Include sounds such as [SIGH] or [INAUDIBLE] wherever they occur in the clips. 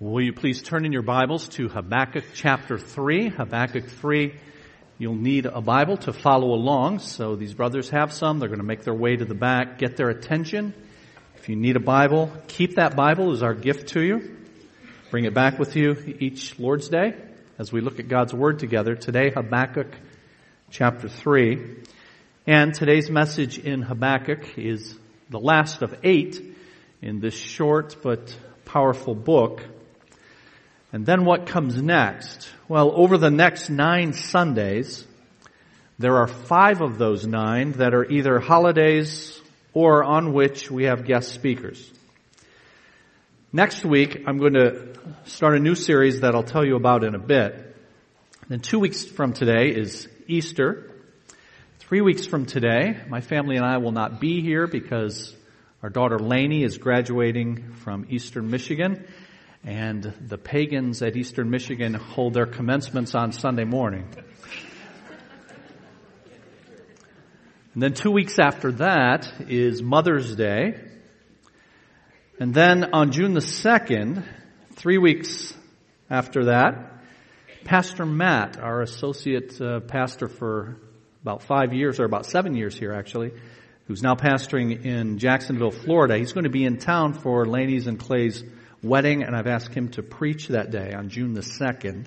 Will you please turn in your Bibles to Habakkuk chapter 3? Habakkuk 3. You'll need a Bible to follow along. So these brothers have some. They're going to make their way to the back, get their attention. If you need a Bible, keep that Bible as our gift to you. Bring it back with you each Lord's Day as we look at God's Word together. Today, Habakkuk chapter 3. And today's message in Habakkuk is the last of eight in this short but powerful book. And then what comes next? Well, over the next nine Sundays, there are five of those nine that are either holidays or on which we have guest speakers. Next week, I'm going to start a new series that I'll tell you about in a bit. Then two weeks from today is Easter. Three weeks from today, my family and I will not be here because our daughter Lainey is graduating from Eastern Michigan and the pagans at Eastern Michigan hold their commencements on Sunday morning. And then two weeks after that is Mother's Day. And then on June the 2nd, three weeks after that, Pastor Matt, our associate uh, pastor for about five years, or about seven years here actually, who's now pastoring in Jacksonville, Florida, he's going to be in town for Laney's and Clay's wedding, and I've asked him to preach that day on June the 2nd.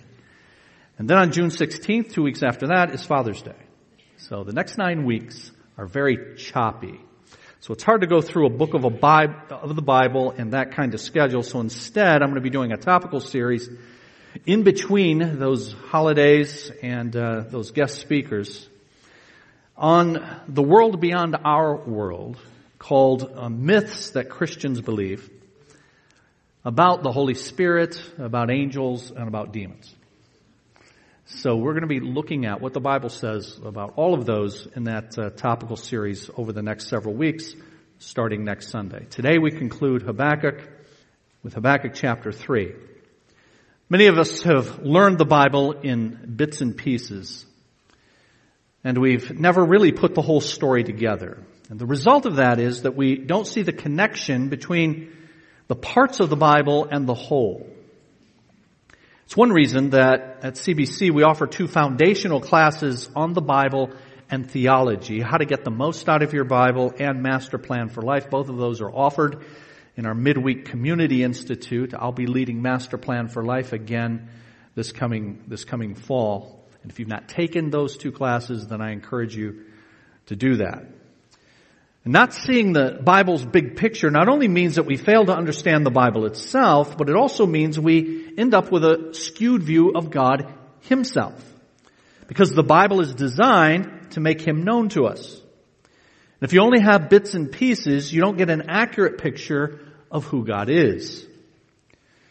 And then on June 16th, two weeks after that, is Father's Day. So the next nine weeks are very choppy. So it's hard to go through a book of, a Bible, of the Bible in that kind of schedule. So instead, I'm going to be doing a topical series in between those holidays and uh, those guest speakers on the world beyond our world called uh, Myths That Christians Believe about the Holy Spirit, about angels, and about demons. So we're going to be looking at what the Bible says about all of those in that uh, topical series over the next several weeks, starting next Sunday. Today we conclude Habakkuk with Habakkuk chapter 3. Many of us have learned the Bible in bits and pieces, and we've never really put the whole story together. And the result of that is that we don't see the connection between the parts of the Bible and the whole. It's one reason that at CBC we offer two foundational classes on the Bible and theology, how to get the most out of your Bible and Master Plan for Life. Both of those are offered in our midweek community institute. I'll be leading Master Plan for Life again this coming, this coming fall. And if you've not taken those two classes, then I encourage you to do that. Not seeing the Bible's big picture not only means that we fail to understand the Bible itself, but it also means we end up with a skewed view of God Himself. Because the Bible is designed to make Him known to us. And if you only have bits and pieces, you don't get an accurate picture of who God is.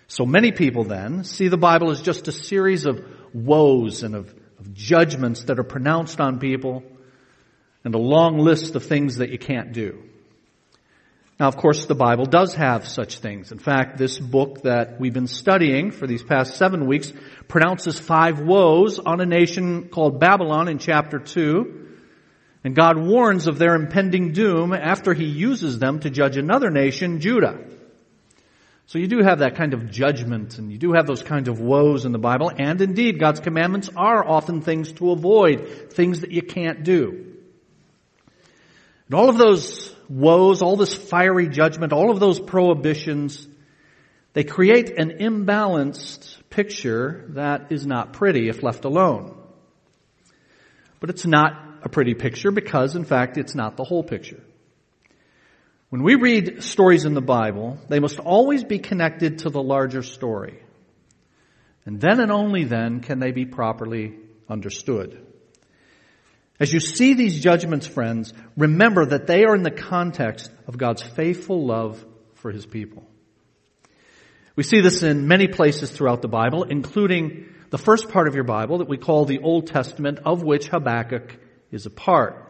So many people then see the Bible as just a series of woes and of, of judgments that are pronounced on people and a long list of things that you can't do. Now, of course, the Bible does have such things. In fact, this book that we've been studying for these past seven weeks pronounces five woes on a nation called Babylon in chapter 2. And God warns of their impending doom after he uses them to judge another nation, Judah. So you do have that kind of judgment and you do have those kinds of woes in the Bible. And indeed, God's commandments are often things to avoid, things that you can't do. And all of those woes, all this fiery judgment, all of those prohibitions, they create an imbalanced picture that is not pretty if left alone. But it's not a pretty picture because, in fact, it's not the whole picture. When we read stories in the Bible, they must always be connected to the larger story. And then and only then can they be properly understood. As you see these judgments, friends, remember that they are in the context of God's faithful love for His people. We see this in many places throughout the Bible, including the first part of your Bible that we call the Old Testament, of which Habakkuk is a part.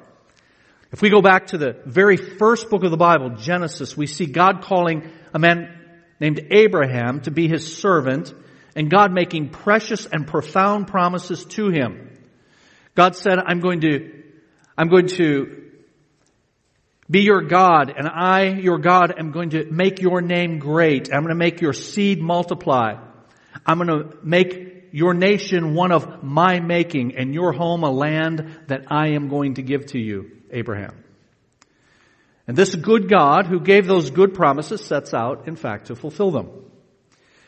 If we go back to the very first book of the Bible, Genesis, we see God calling a man named Abraham to be his servant, and God making precious and profound promises to him. God said, I'm going to, I'm going to be your God, and I, your God, am going to make your name great. I'm going to make your seed multiply. I'm going to make your nation one of my making, and your home a land that I am going to give to you, Abraham. And this good God who gave those good promises sets out, in fact, to fulfill them.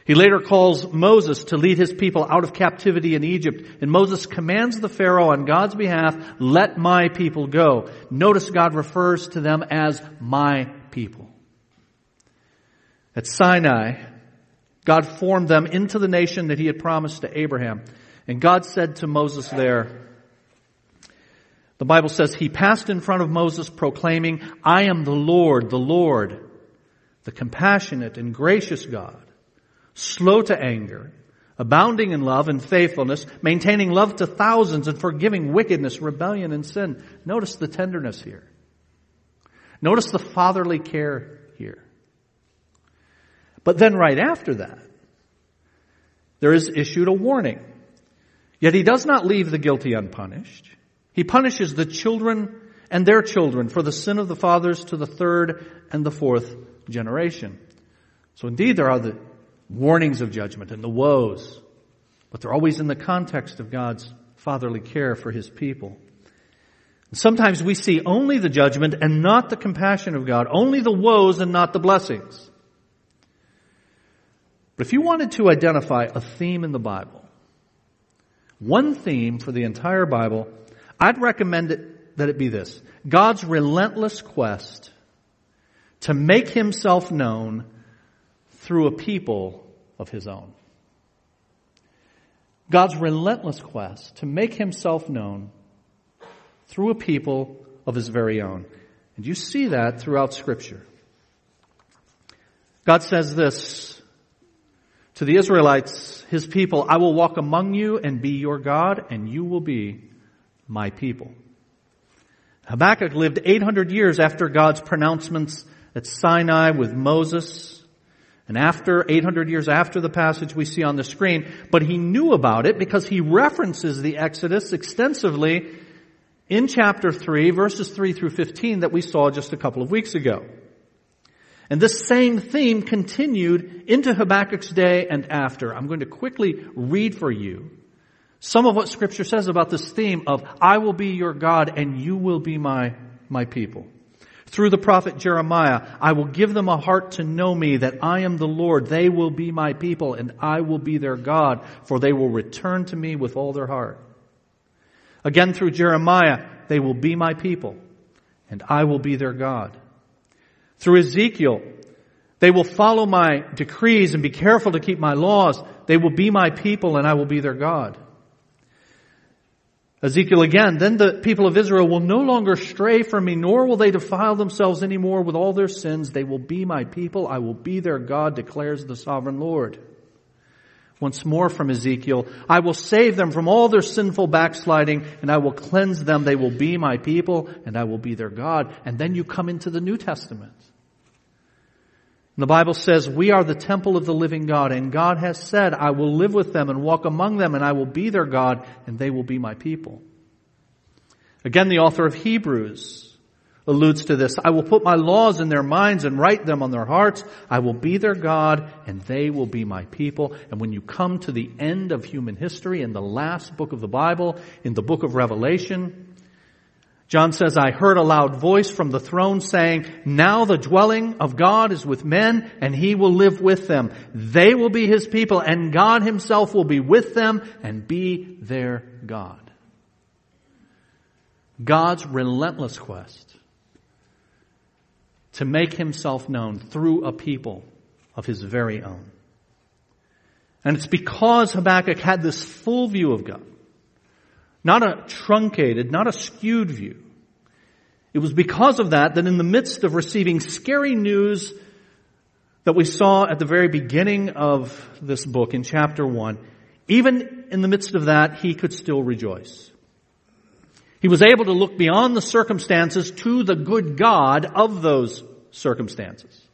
He later calls Moses to lead his people out of captivity in Egypt, and Moses commands the Pharaoh on God's behalf, let my people go. Notice God refers to them as my people. At Sinai, God formed them into the nation that he had promised to Abraham. And God said to Moses there, the Bible says, He passed in front of Moses proclaiming, I am the Lord, the Lord, the compassionate and gracious God slow to anger, abounding in love and faithfulness, maintaining love to thousands and forgiving wickedness, rebellion, and sin. Notice the tenderness here. Notice the fatherly care here. But then right after that, there is issued a warning. Yet he does not leave the guilty unpunished. He punishes the children and their children for the sin of the fathers to the third and the fourth generation. So indeed there are the warnings of judgment and the woes, but they're always in the context of God's fatherly care for his people. Sometimes we see only the judgment and not the compassion of God, only the woes and not the blessings. But if you wanted to identify a theme in the Bible, one theme for the entire Bible, I'd recommend it, that it be this. God's relentless quest to make himself known through a people of his own. God's relentless quest to make himself known through a people of his very own. And you see that throughout scripture. God says this to the Israelites, his people, I will walk among you and be your God and you will be my people. Habakkuk lived 800 years after God's pronouncements at Sinai with Moses and after, 800 years after the passage we see on the screen, but he knew about it because he references the Exodus extensively in chapter 3, verses 3 through 15 that we saw just a couple of weeks ago. And this same theme continued into Habakkuk's day and after. I'm going to quickly read for you some of what scripture says about this theme of, I will be your God and you will be my, my people. Through the prophet Jeremiah, I will give them a heart to know me that I am the Lord. They will be my people and I will be their God, for they will return to me with all their heart. Again through Jeremiah, they will be my people and I will be their God. Through Ezekiel, they will follow my decrees and be careful to keep my laws. They will be my people and I will be their God. Ezekiel again, then the people of Israel will no longer stray from me, nor will they defile themselves anymore with all their sins. They will be my people. I will be their God, declares the sovereign Lord. Once more from Ezekiel, I will save them from all their sinful backsliding and I will cleanse them. They will be my people and I will be their God. And then you come into the New Testament. And the Bible says, we are the temple of the living God, and God has said, I will live with them and walk among them, and I will be their God, and they will be my people. Again, the author of Hebrews alludes to this. I will put my laws in their minds and write them on their hearts. I will be their God, and they will be my people. And when you come to the end of human history, in the last book of the Bible, in the book of Revelation, John says, I heard a loud voice from the throne saying, now the dwelling of God is with men and he will live with them. They will be his people and God himself will be with them and be their God. God's relentless quest to make himself known through a people of his very own. And it's because Habakkuk had this full view of God not a truncated, not a skewed view. It was because of that that in the midst of receiving scary news that we saw at the very beginning of this book in chapter one, even in the midst of that, he could still rejoice. He was able to look beyond the circumstances to the good God of those circumstances.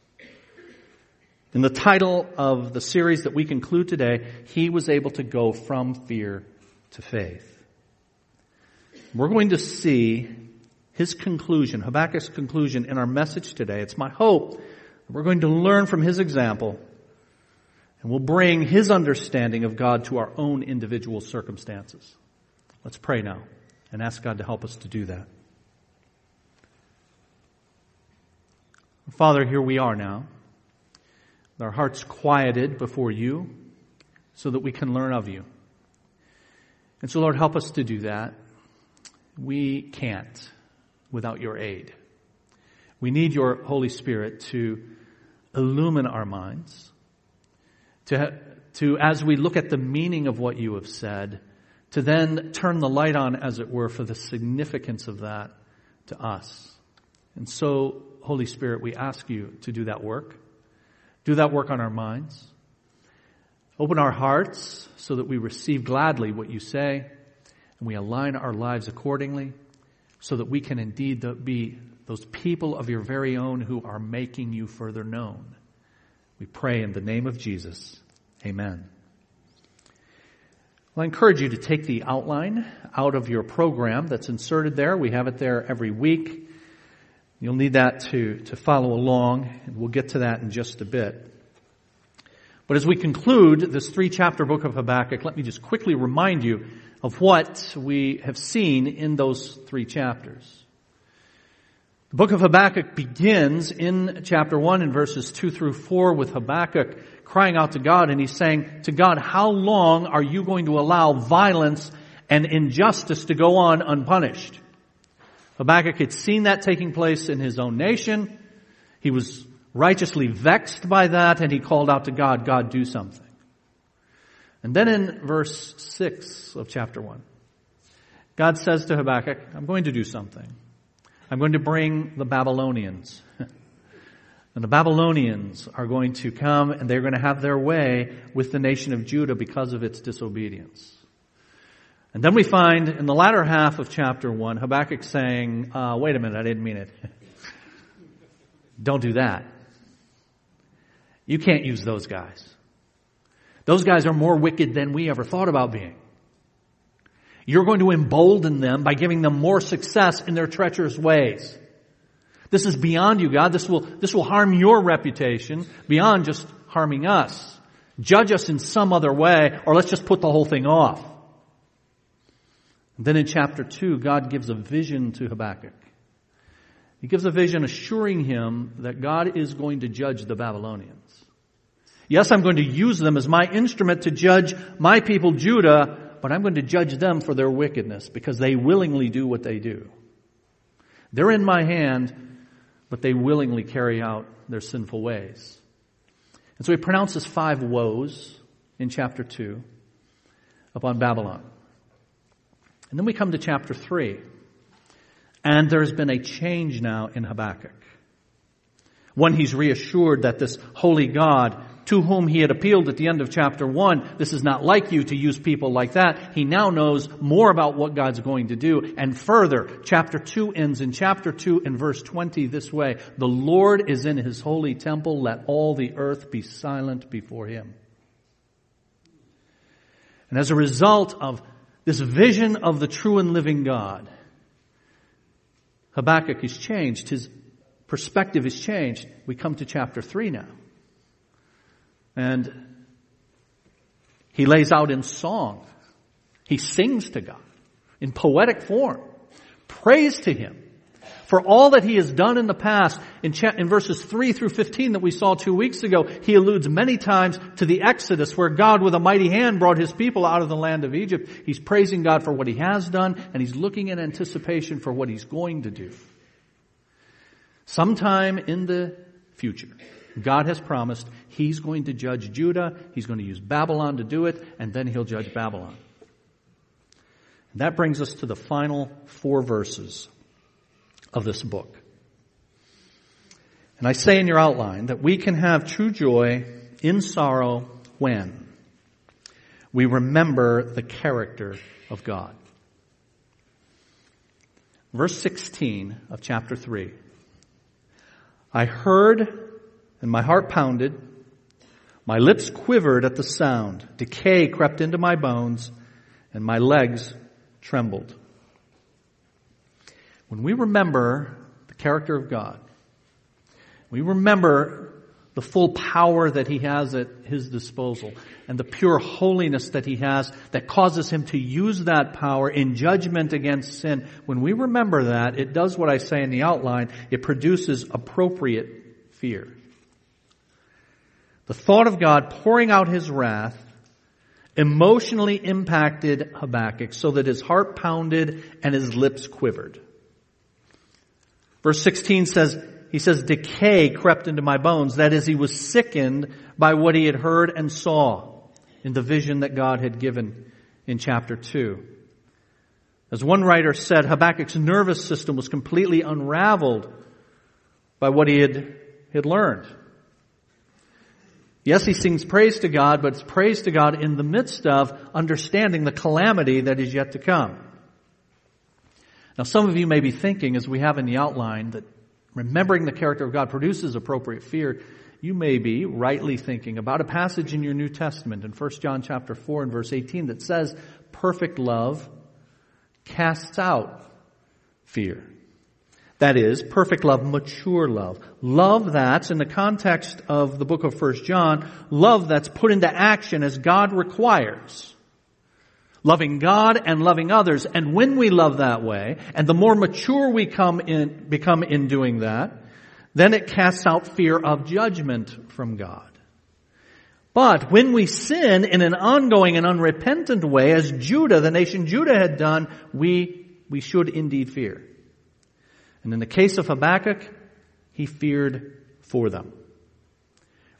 In the title of the series that we conclude today, he was able to go from fear to faith. We're going to see his conclusion, Habakkuk's conclusion in our message today. It's my hope that we're going to learn from his example and we'll bring his understanding of God to our own individual circumstances. Let's pray now and ask God to help us to do that. Father, here we are now, our hearts quieted before you so that we can learn of you. And so, Lord, help us to do that. We can't without your aid. We need your Holy Spirit to illumine our minds, to, to, as we look at the meaning of what you have said, to then turn the light on, as it were, for the significance of that to us. And so, Holy Spirit, we ask you to do that work. Do that work on our minds. Open our hearts so that we receive gladly what you say and we align our lives accordingly so that we can indeed be those people of your very own who are making you further known. We pray in the name of Jesus. Amen. Well, I encourage you to take the outline out of your program that's inserted there. We have it there every week. You'll need that to, to follow along, and we'll get to that in just a bit. But as we conclude this three chapter book of Habakkuk, let me just quickly remind you of what we have seen in those three chapters. The book of Habakkuk begins in chapter 1 in verses 2 through 4 with Habakkuk crying out to God and he's saying to God, how long are you going to allow violence and injustice to go on unpunished? Habakkuk had seen that taking place in his own nation. He was righteously vexed by that and he called out to God, God do something. And then in verse 6 of chapter 1, God says to Habakkuk, I'm going to do something. I'm going to bring the Babylonians. [LAUGHS] and the Babylonians are going to come and they're going to have their way with the nation of Judah because of its disobedience. And then we find in the latter half of chapter 1, Habakkuk saying, uh, wait a minute, I didn't mean it. [LAUGHS] Don't do that. You can't use those guys. Those guys are more wicked than we ever thought about being. You're going to embolden them by giving them more success in their treacherous ways. This is beyond you, God. This will, this will harm your reputation beyond just harming us. Judge us in some other way, or let's just put the whole thing off. Then in chapter 2, God gives a vision to Habakkuk. He gives a vision assuring him that God is going to judge the Babylonians. Yes, I'm going to use them as my instrument to judge my people Judah, but I'm going to judge them for their wickedness because they willingly do what they do. They're in my hand, but they willingly carry out their sinful ways. And so he pronounces five woes in chapter 2 upon Babylon. And then we come to chapter 3. And there's been a change now in Habakkuk. One, he's reassured that this holy God to whom he had appealed at the end of chapter 1, this is not like you to use people like that. He now knows more about what God's going to do. And further, chapter 2 ends in chapter 2 in verse 20 this way, The Lord is in his holy temple, let all the earth be silent before him. And as a result of this vision of the true and living God, Habakkuk is changed. His perspective is changed. We come to chapter 3 now. And he lays out in song. He sings to God in poetic form. Praise to Him for all that He has done in the past. In, cha- in verses 3 through 15 that we saw two weeks ago, He alludes many times to the Exodus where God with a mighty hand brought His people out of the land of Egypt. He's praising God for what He has done and He's looking in anticipation for what He's going to do. Sometime in the future, God has promised He's going to judge Judah, He's going to use Babylon to do it, and then He'll judge Babylon. And that brings us to the final four verses of this book. And I say in your outline that we can have true joy in sorrow when we remember the character of God. Verse 16 of chapter 3. I heard and my heart pounded. My lips quivered at the sound. Decay crept into my bones and my legs trembled. When we remember the character of God, we remember the full power that he has at his disposal and the pure holiness that he has that causes him to use that power in judgment against sin. When we remember that, it does what I say in the outline. It produces appropriate fear. The thought of God pouring out his wrath emotionally impacted Habakkuk so that his heart pounded and his lips quivered. Verse 16 says, he says, decay crept into my bones. That is, he was sickened by what he had heard and saw in the vision that God had given in chapter 2. As one writer said, Habakkuk's nervous system was completely unraveled by what he had, had learned. Yes, he sings praise to God, but it's praise to God in the midst of understanding the calamity that is yet to come. Now, some of you may be thinking, as we have in the outline, that remembering the character of God produces appropriate fear. You may be rightly thinking about a passage in your New Testament in 1 John chapter 4 and verse 18 that says, perfect love casts out fear. That is, perfect love, mature love. Love that's, in the context of the book of 1 John, love that's put into action as God requires loving God and loving others. And when we love that way, and the more mature we come in, become in doing that, then it casts out fear of judgment from God. But when we sin in an ongoing and unrepentant way, as Judah, the nation Judah had done, we, we should indeed fear. And in the case of Habakkuk, he feared for them.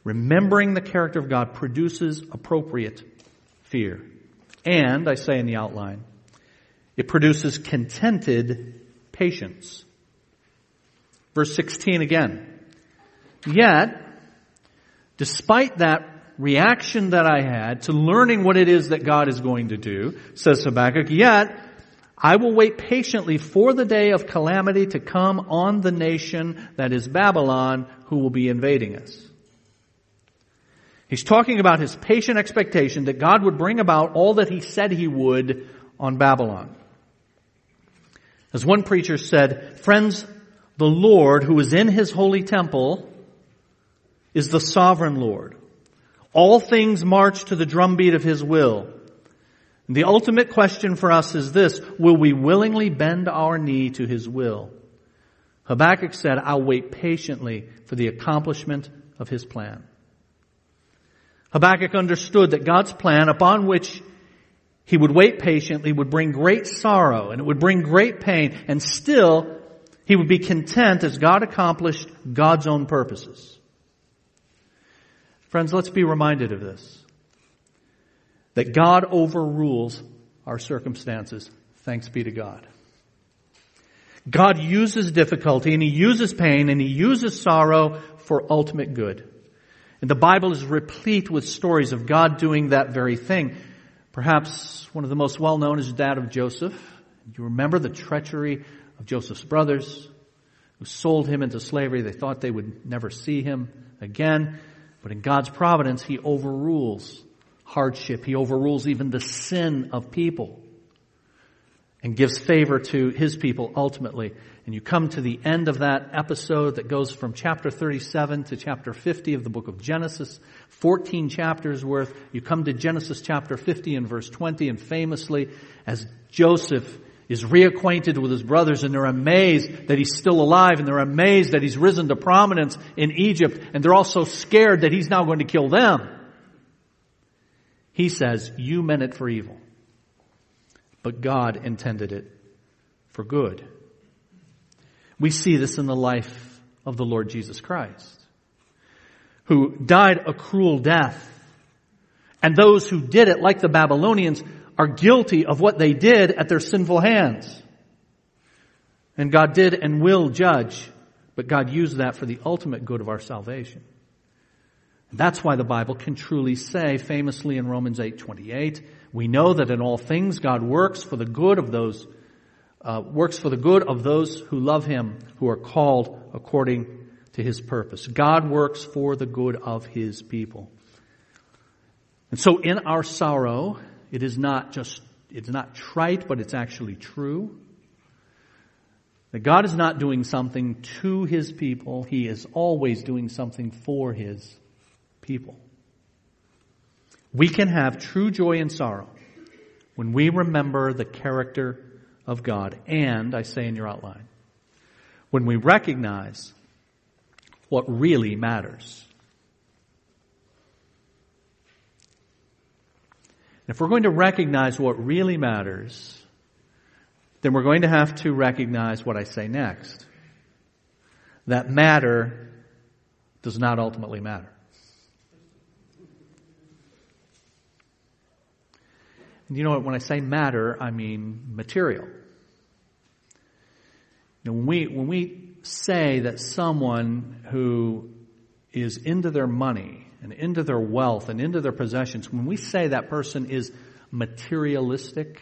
Remembering the character of God produces appropriate fear. And, I say in the outline, it produces contented patience. Verse 16 again. Yet, despite that reaction that I had to learning what it is that God is going to do, says Habakkuk, yet I will wait patiently for the day of calamity to come on the nation that is Babylon who will be invading us. He's talking about his patient expectation that God would bring about all that he said he would on Babylon. As one preacher said, friends, the Lord who is in his holy temple is the sovereign Lord. All things march to the drumbeat of his will. The ultimate question for us is this, will we willingly bend our knee to his will? Habakkuk said, I'll wait patiently for the accomplishment of his plan. Habakkuk understood that God's plan upon which he would wait patiently would bring great sorrow and it would bring great pain and still he would be content as God accomplished God's own purposes. Friends, let's be reminded of this. That God overrules our circumstances. Thanks be to God. God uses difficulty and He uses pain and He uses sorrow for ultimate good. And the Bible is replete with stories of God doing that very thing. Perhaps one of the most well known is that of Joseph. You remember the treachery of Joseph's brothers who sold him into slavery. They thought they would never see him again. But in God's providence, He overrules hardship. He overrules even the sin of people and gives favor to His people ultimately and you come to the end of that episode that goes from chapter 37 to chapter 50 of the book of Genesis, 14 chapters worth. You come to Genesis chapter 50 and verse 20 and famously as Joseph is reacquainted with his brothers and they're amazed that he's still alive and they're amazed that he's risen to prominence in Egypt and they're also scared that he's now going to kill them. He says, you meant it for evil, but God intended it for good. We see this in the life of the Lord Jesus Christ, who died a cruel death. And those who did it, like the Babylonians, are guilty of what they did at their sinful hands. And God did and will judge, but God used that for the ultimate good of our salvation. That's why the Bible can truly say famously in Romans 8:28, we know that in all things God works for the good of those uh, works for the good of those who love him, who are called according to his purpose. God works for the good of his people. And so in our sorrow, it is not just, it's not trite, but it's actually true. That God is not doing something to his people, he is always doing something for his people. We can have true joy and sorrow when we remember the character of God. And, I say in your outline, when we recognize what really matters. If we're going to recognize what really matters, then we're going to have to recognize what I say next. That matter does not ultimately matter. And you know what? When I say matter, I mean material. Know, when we, when we say that someone who is into their money and into their wealth and into their possessions, when we say that person is materialistic,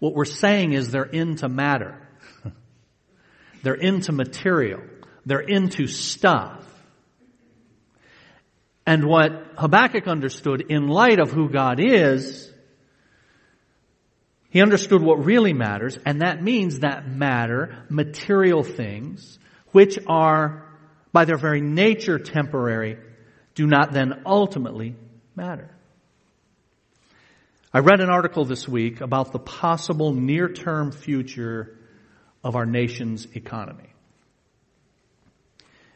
what we're saying is they're into matter. [LAUGHS] they're into material. They're into stuff. And what Habakkuk understood in light of who God is, he understood what really matters, and that means that matter, material things, which are by their very nature temporary, do not then ultimately matter. I read an article this week about the possible near-term future of our nation's economy.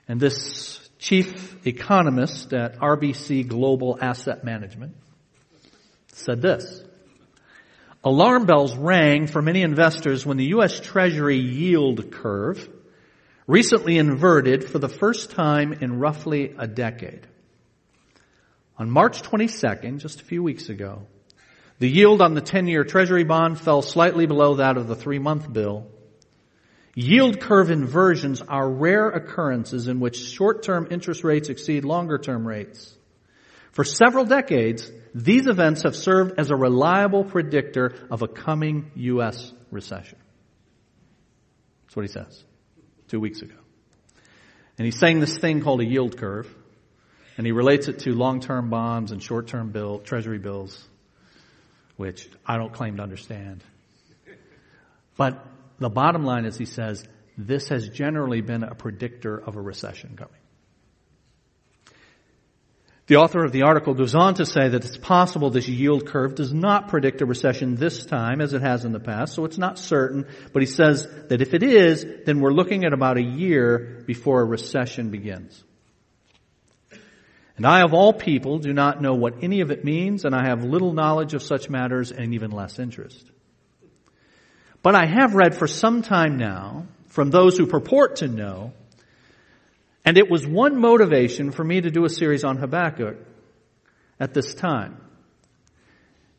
And this chief economist at RBC Global Asset Management said this. Alarm bells rang for many investors when the U.S. Treasury yield curve recently inverted for the first time in roughly a decade. On March 22nd, just a few weeks ago, the yield on the 10-year Treasury bond fell slightly below that of the three-month bill. Yield curve inversions are rare occurrences in which short-term interest rates exceed longer-term rates. For several decades, these events have served as a reliable predictor of a coming U.S. recession. That's what he says two weeks ago. And he's saying this thing called a yield curve, and he relates it to long-term bonds and short-term bill, treasury bills, which I don't claim to understand. But the bottom line is he says, this has generally been a predictor of a recession coming. The author of the article goes on to say that it's possible this yield curve does not predict a recession this time as it has in the past, so it's not certain, but he says that if it is, then we're looking at about a year before a recession begins. And I of all people do not know what any of it means, and I have little knowledge of such matters and even less interest. But I have read for some time now from those who purport to know and it was one motivation for me to do a series on Habakkuk at this time.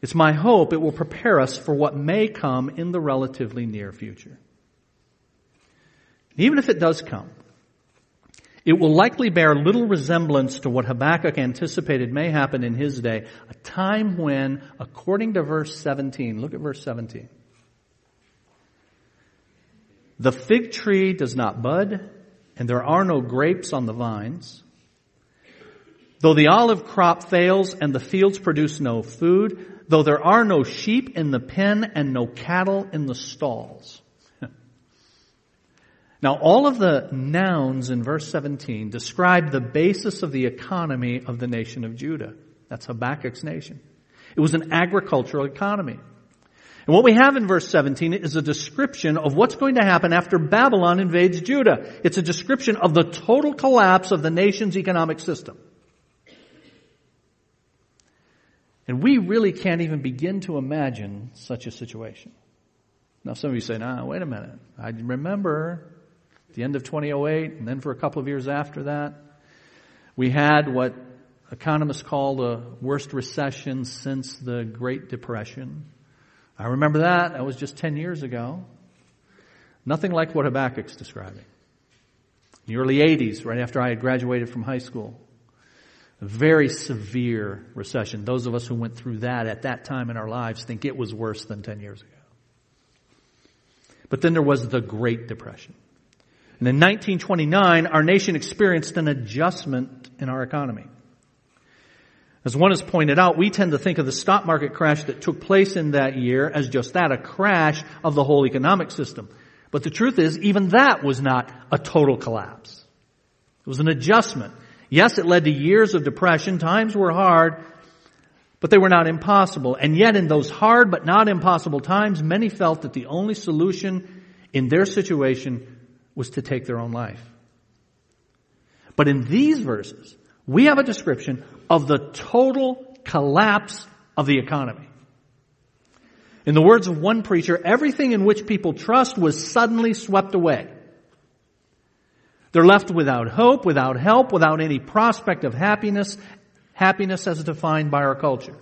It's my hope it will prepare us for what may come in the relatively near future. Even if it does come, it will likely bear little resemblance to what Habakkuk anticipated may happen in his day, a time when, according to verse 17, look at verse 17. The fig tree does not bud, and there are no grapes on the vines. Though the olive crop fails and the fields produce no food, though there are no sheep in the pen and no cattle in the stalls. [LAUGHS] now all of the nouns in verse 17 describe the basis of the economy of the nation of Judah. That's Habakkuk's nation. It was an agricultural economy. And what we have in verse 17 is a description of what's going to happen after Babylon invades Judah. It's a description of the total collapse of the nation's economic system. And we really can't even begin to imagine such a situation. Now some of you say, nah, wait a minute. I remember the end of 2008 and then for a couple of years after that, we had what economists call the worst recession since the Great Depression. I remember that. That was just 10 years ago. Nothing like what Habakkuk's describing. In the early 80s, right after I had graduated from high school, a very severe recession. Those of us who went through that at that time in our lives think it was worse than 10 years ago. But then there was the Great Depression. And in 1929, our nation experienced an adjustment in our economy. As one has pointed out, we tend to think of the stock market crash that took place in that year as just that, a crash of the whole economic system. But the truth is, even that was not a total collapse. It was an adjustment. Yes, it led to years of depression. Times were hard, but they were not impossible. And yet in those hard but not impossible times, many felt that the only solution in their situation was to take their own life. But in these verses, we have a description of the total collapse of the economy. In the words of one preacher, everything in which people trust was suddenly swept away. They're left without hope, without help, without any prospect of happiness, happiness as defined by our culture.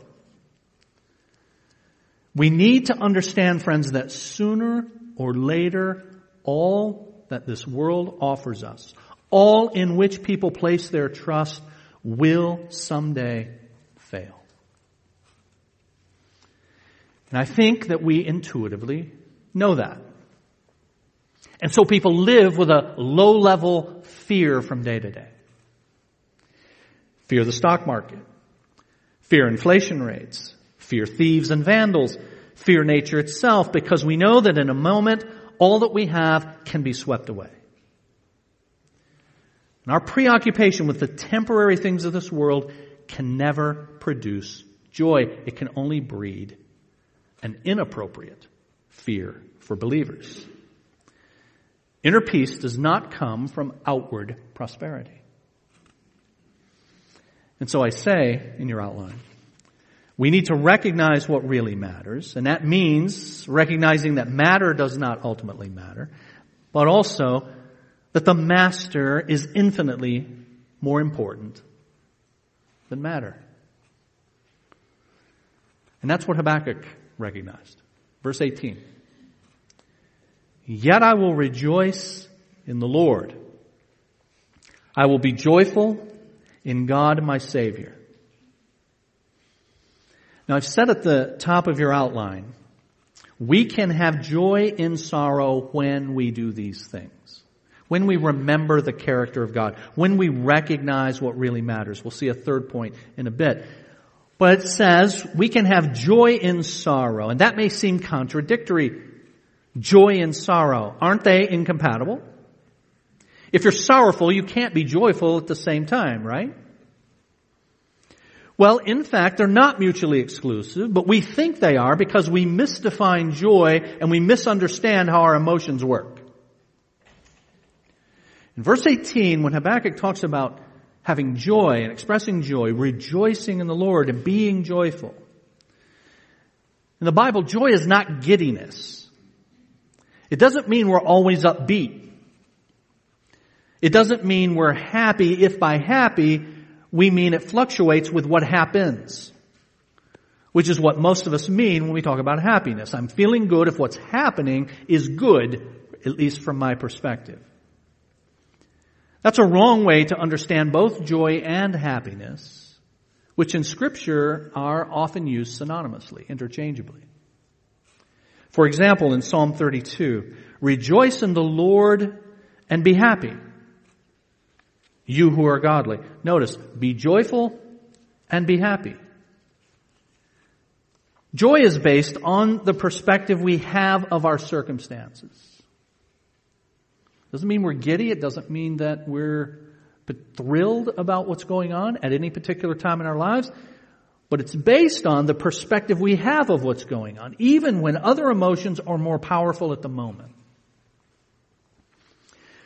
We need to understand, friends, that sooner or later, all that this world offers us, all in which people place their trust, will someday fail. And I think that we intuitively know that. And so people live with a low level fear from day to day. Fear the stock market. Fear inflation rates. Fear thieves and vandals. Fear nature itself because we know that in a moment all that we have can be swept away. And our preoccupation with the temporary things of this world can never produce joy. It can only breed an inappropriate fear for believers. Inner peace does not come from outward prosperity. And so I say in your outline, we need to recognize what really matters, and that means recognizing that matter does not ultimately matter, but also that the master is infinitely more important than matter. And that's what Habakkuk recognized. Verse 18. Yet I will rejoice in the Lord. I will be joyful in God my Savior. Now I've said at the top of your outline, we can have joy in sorrow when we do these things. When we remember the character of God. When we recognize what really matters. We'll see a third point in a bit. But it says we can have joy in sorrow. And that may seem contradictory joy and sorrow. Aren't they incompatible? If you're sorrowful, you can't be joyful at the same time, right? Well, in fact, they're not mutually exclusive, but we think they are because we misdefine joy and we misunderstand how our emotions work. In verse 18, when Habakkuk talks about having joy and expressing joy, rejoicing in the Lord and being joyful, in the Bible, joy is not giddiness. It doesn't mean we're always upbeat. It doesn't mean we're happy if by happy we mean it fluctuates with what happens. Which is what most of us mean when we talk about happiness. I'm feeling good if what's happening is good, at least from my perspective. That's a wrong way to understand both joy and happiness, which in scripture are often used synonymously, interchangeably. For example, in Psalm 32, rejoice in the Lord and be happy. You who are godly. Notice, be joyful and be happy. Joy is based on the perspective we have of our circumstances. Doesn't mean we're giddy. It doesn't mean that we're thrilled about what's going on at any particular time in our lives but it's based on the perspective we have of what's going on, even when other emotions are more powerful at the moment.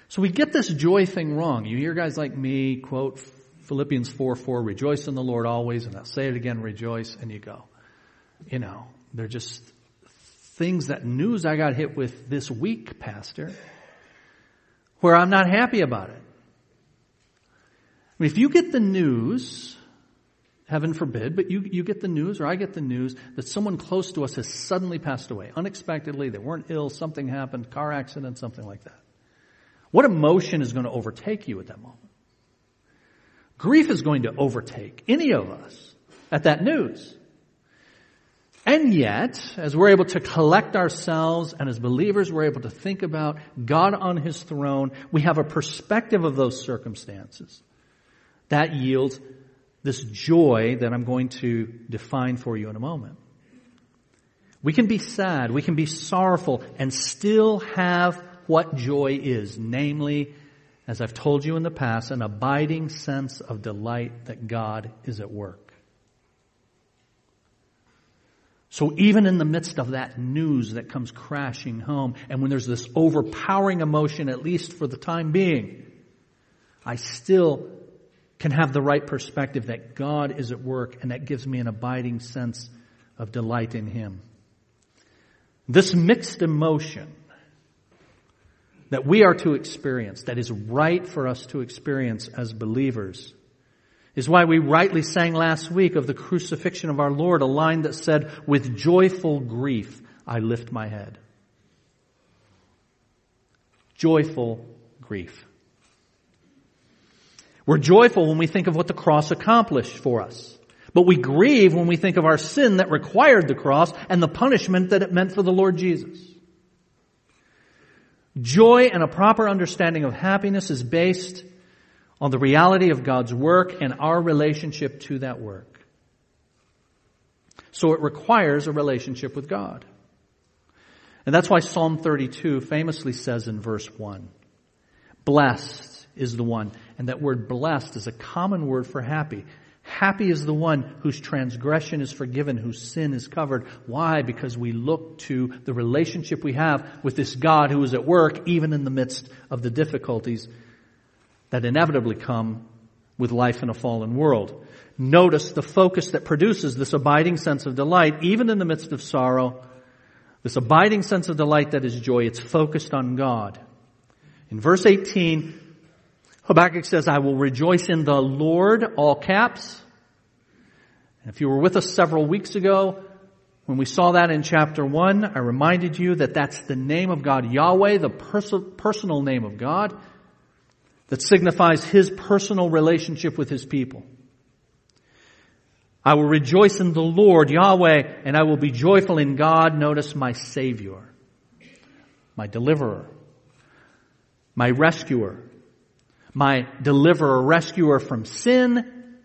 So we get this joy thing wrong. You hear guys like me quote Philippians 4 4, rejoice in the Lord always, and I'll say it again, rejoice, and you go. You know, they're just things that news I got hit with this week, Pastor, where I'm not happy about it. I mean, if you get the news heaven forbid, but you, you get the news, or I get the news, that someone close to us has suddenly passed away, unexpectedly, they weren't ill, something happened, car accident, something like that. What emotion is going to overtake you at that moment? Grief is going to overtake any of us at that news. And yet, as we're able to collect ourselves and as believers we're able to think about God on His throne, we have a perspective of those circumstances. That yields this joy that I'm going to define for you in a moment. We can be sad, we can be sorrowful, and still have what joy is, namely, as I've told you in the past, an abiding sense of delight that God is at work. So even in the midst of that news that comes crashing home, and when there's this overpowering emotion, at least for the time being, I still can have the right perspective that God is at work and that gives me an abiding sense of delight in Him. This mixed emotion that we are to experience, that is right for us to experience as believers, is why we rightly sang last week of the crucifixion of our Lord, a line that said, with joyful grief I lift my head. Joyful grief. We're joyful when we think of what the cross accomplished for us. But we grieve when we think of our sin that required the cross and the punishment that it meant for the Lord Jesus. Joy and a proper understanding of happiness is based on the reality of God's work and our relationship to that work. So it requires a relationship with God. And that's why Psalm 32 famously says in verse 1, Blessed is the one. And that word blessed is a common word for happy. Happy is the one whose transgression is forgiven, whose sin is covered. Why? Because we look to the relationship we have with this God who is at work even in the midst of the difficulties that inevitably come with life in a fallen world. Notice the focus that produces this abiding sense of delight, even in the midst of sorrow, this abiding sense of delight that is joy. It's focused on God. In verse 18, Habakkuk says, I will rejoice in the Lord, all caps. And if you were with us several weeks ago, when we saw that in chapter 1, I reminded you that that's the name of God, Yahweh, the pers- personal name of God that signifies his personal relationship with his people. I will rejoice in the Lord, Yahweh, and I will be joyful in God. Notice my Savior, my deliverer, my rescuer, my deliverer, rescuer from sin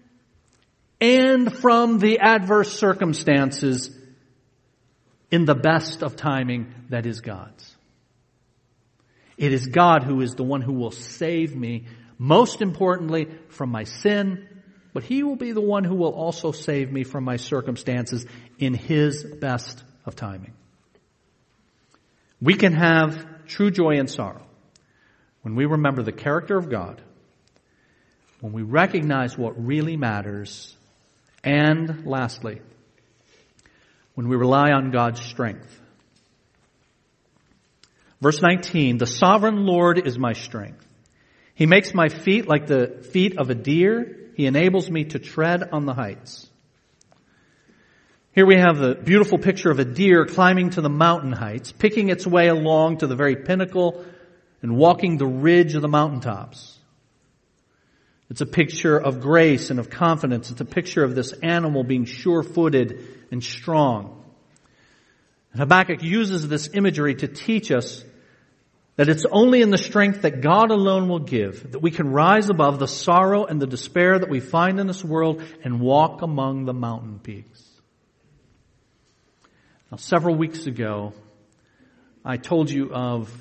and from the adverse circumstances in the best of timing that is God's. It is God who is the one who will save me, most importantly, from my sin, but He will be the one who will also save me from my circumstances in His best of timing. We can have true joy and sorrow when we remember the character of God, when we recognize what really matters, and lastly, when we rely on God's strength. Verse 19, the sovereign Lord is my strength. He makes my feet like the feet of a deer. He enables me to tread on the heights. Here we have the beautiful picture of a deer climbing to the mountain heights, picking its way along to the very pinnacle and walking the ridge of the mountaintops. It's a picture of grace and of confidence. It's a picture of this animal being sure-footed and strong. And Habakkuk uses this imagery to teach us that it's only in the strength that God alone will give that we can rise above the sorrow and the despair that we find in this world and walk among the mountain peaks. Now, several weeks ago, I told you of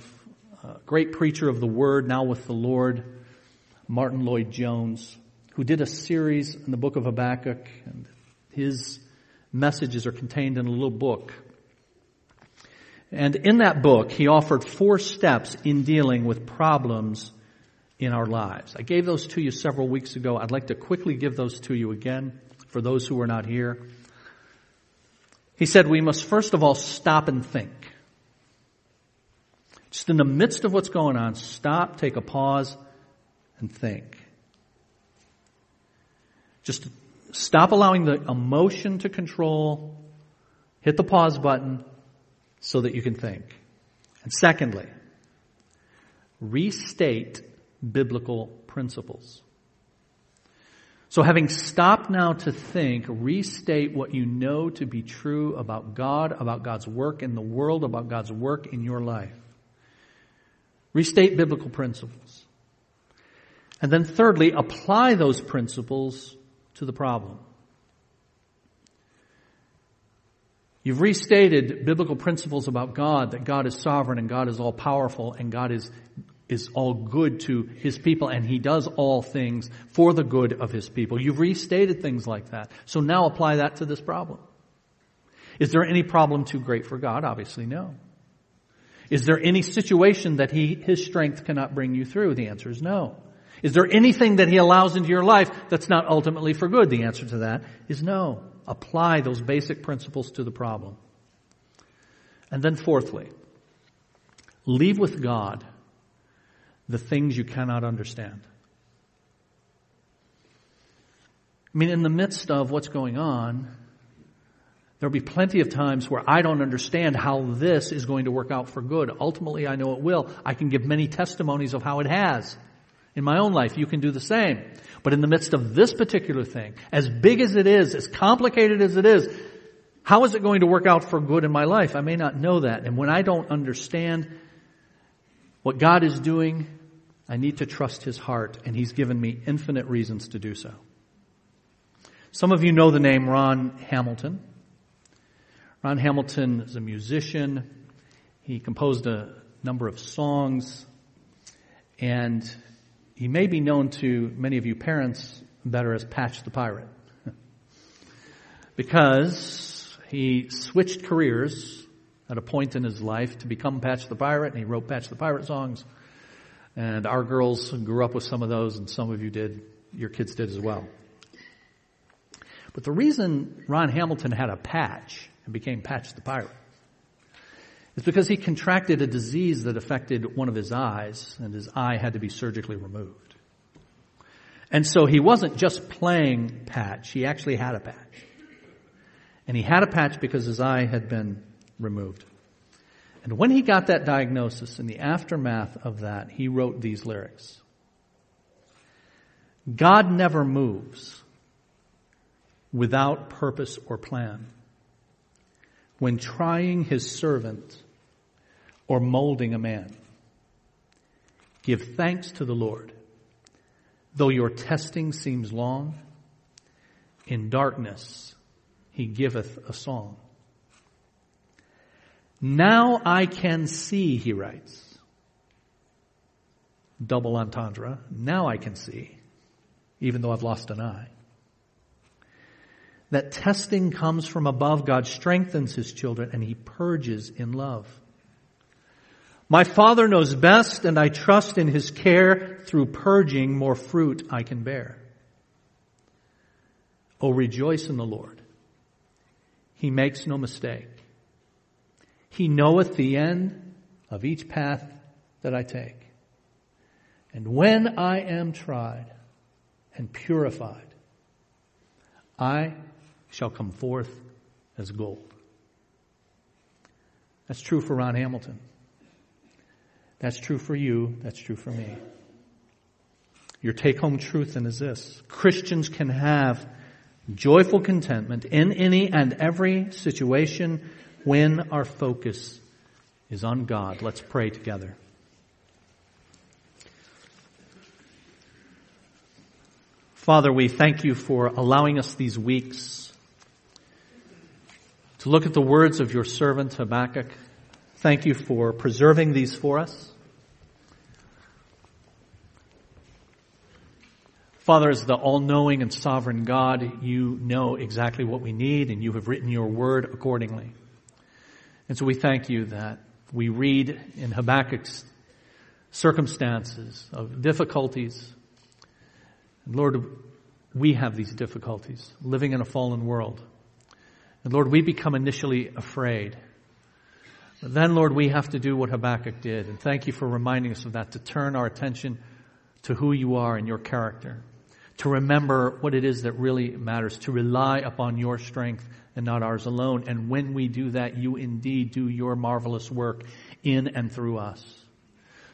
a great preacher of the Word, now with the Lord, Martyn Lloyd-Jones, who did a series in the book of Habakkuk, and his messages are contained in a little book and in that book, he offered four steps in dealing with problems in our lives. I gave those to you several weeks ago. I'd like to quickly give those to you again for those who are not here. He said we must first of all stop and think. Just in the midst of what's going on, stop, take a pause, and think. Just stop allowing the emotion to control, hit the pause button, so that you can think. And secondly, restate biblical principles. So having stopped now to think, restate what you know to be true about God, about God's work in the world, about God's work in your life. Restate biblical principles. And then thirdly, apply those principles to the problem. You've restated biblical principles about God, that God is sovereign and God is all powerful and God is, is all good to His people and He does all things for the good of His people. You've restated things like that. So now apply that to this problem. Is there any problem too great for God? Obviously no. Is there any situation that he, his strength cannot bring you through? The answer is no. Is there anything that he allows into your life that's not ultimately for good? The answer to that is no. Apply those basic principles to the problem. And then fourthly, leave with God the things you cannot understand. I mean, in the midst of what's going on, There'll be plenty of times where I don't understand how this is going to work out for good. Ultimately, I know it will. I can give many testimonies of how it has. In my own life, you can do the same. But in the midst of this particular thing, as big as it is, as complicated as it is, how is it going to work out for good in my life? I may not know that. And when I don't understand what God is doing, I need to trust His heart, and He's given me infinite reasons to do so. Some of you know the name Ron Hamilton. Ron Hamilton is a musician. He composed a number of songs, and he may be known to many of you parents better as Patch the Pirate. [LAUGHS] because he switched careers at a point in his life to become Patch the Pirate, and he wrote Patch the Pirate songs. And our girls grew up with some of those, and some of you did, your kids did as well. But the reason Ron Hamilton had a patch and became Patch the Pirate. It's because he contracted a disease that affected one of his eyes, and his eye had to be surgically removed. And so he wasn't just playing patch, he actually had a patch. And he had a patch because his eye had been removed. And when he got that diagnosis, in the aftermath of that, he wrote these lyrics. God never moves without purpose or plan when trying his servant or molding a man. Give thanks to the Lord. Though your testing seems long, in darkness he giveth a song. Now I can see, he writes. Double entendre. Now I can see, even though I've lost an eye that testing comes from above. God strengthens his children and he purges in love. My father knows best and I trust in his care through purging more fruit I can bear. Oh, rejoice in the Lord. He makes no mistake. He knoweth the end of each path that I take. And when I am tried and purified, I shall come forth as gold. That's true for Ron Hamilton. That's true for you. That's true for me. Your take home truth then is this. Christians can have joyful contentment in any and every situation when our focus is on God. Let's pray together. Father, we thank you for allowing us these weeks to look at the words of your servant Habakkuk. Thank you for preserving these for us. Father, as the all-knowing and sovereign God, you know exactly what we need and you have written your word accordingly. And so we thank you that we read in Habakkuk's circumstances of difficulties. And Lord, we have these difficulties living in a fallen world. And Lord, we become initially afraid. But then, Lord, we have to do what Habakkuk did. And thank you for reminding us of that, to turn our attention to who you are and your character. To remember what it is that really matters. To rely upon your strength and not ours alone. And when we do that, you indeed do your marvelous work in and through us.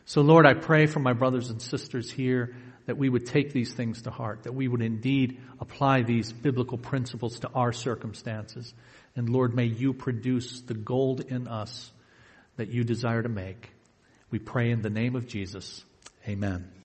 So Lord, I pray for my brothers and sisters here that we would take these things to heart, that we would indeed apply these biblical principles to our circumstances. And Lord, may you produce the gold in us that you desire to make. We pray in the name of Jesus. Amen.